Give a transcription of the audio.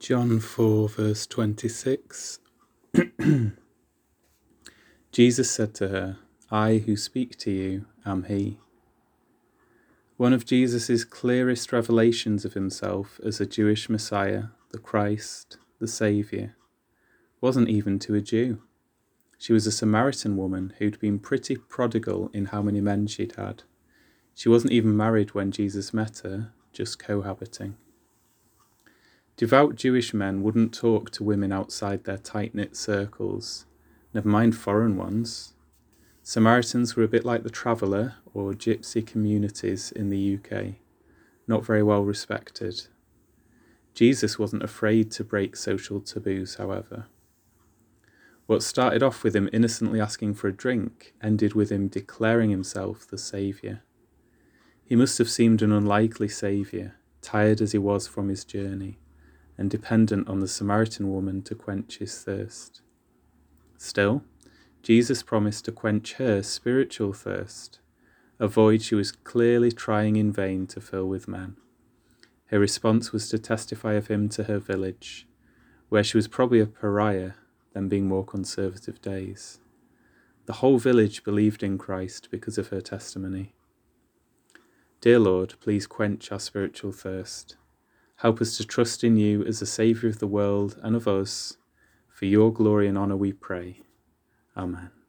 John 4, verse 26. Jesus said to her, I who speak to you am He. One of Jesus' clearest revelations of himself as a Jewish Messiah, the Christ, the Saviour, wasn't even to a Jew. She was a Samaritan woman who'd been pretty prodigal in how many men she'd had. She wasn't even married when Jesus met her, just cohabiting. Devout Jewish men wouldn't talk to women outside their tight knit circles, never mind foreign ones. Samaritans were a bit like the traveller or gypsy communities in the UK, not very well respected. Jesus wasn't afraid to break social taboos, however. What started off with him innocently asking for a drink ended with him declaring himself the Saviour. He must have seemed an unlikely Saviour, tired as he was from his journey and dependent on the Samaritan woman to quench his thirst. Still, Jesus promised to quench her spiritual thirst, a void she was clearly trying in vain to fill with men. Her response was to testify of him to her village, where she was probably a pariah, then being more conservative days. The whole village believed in Christ because of her testimony. Dear Lord, please quench our spiritual thirst. Help us to trust in you as the Saviour of the world and of us. For your glory and honour we pray. Amen.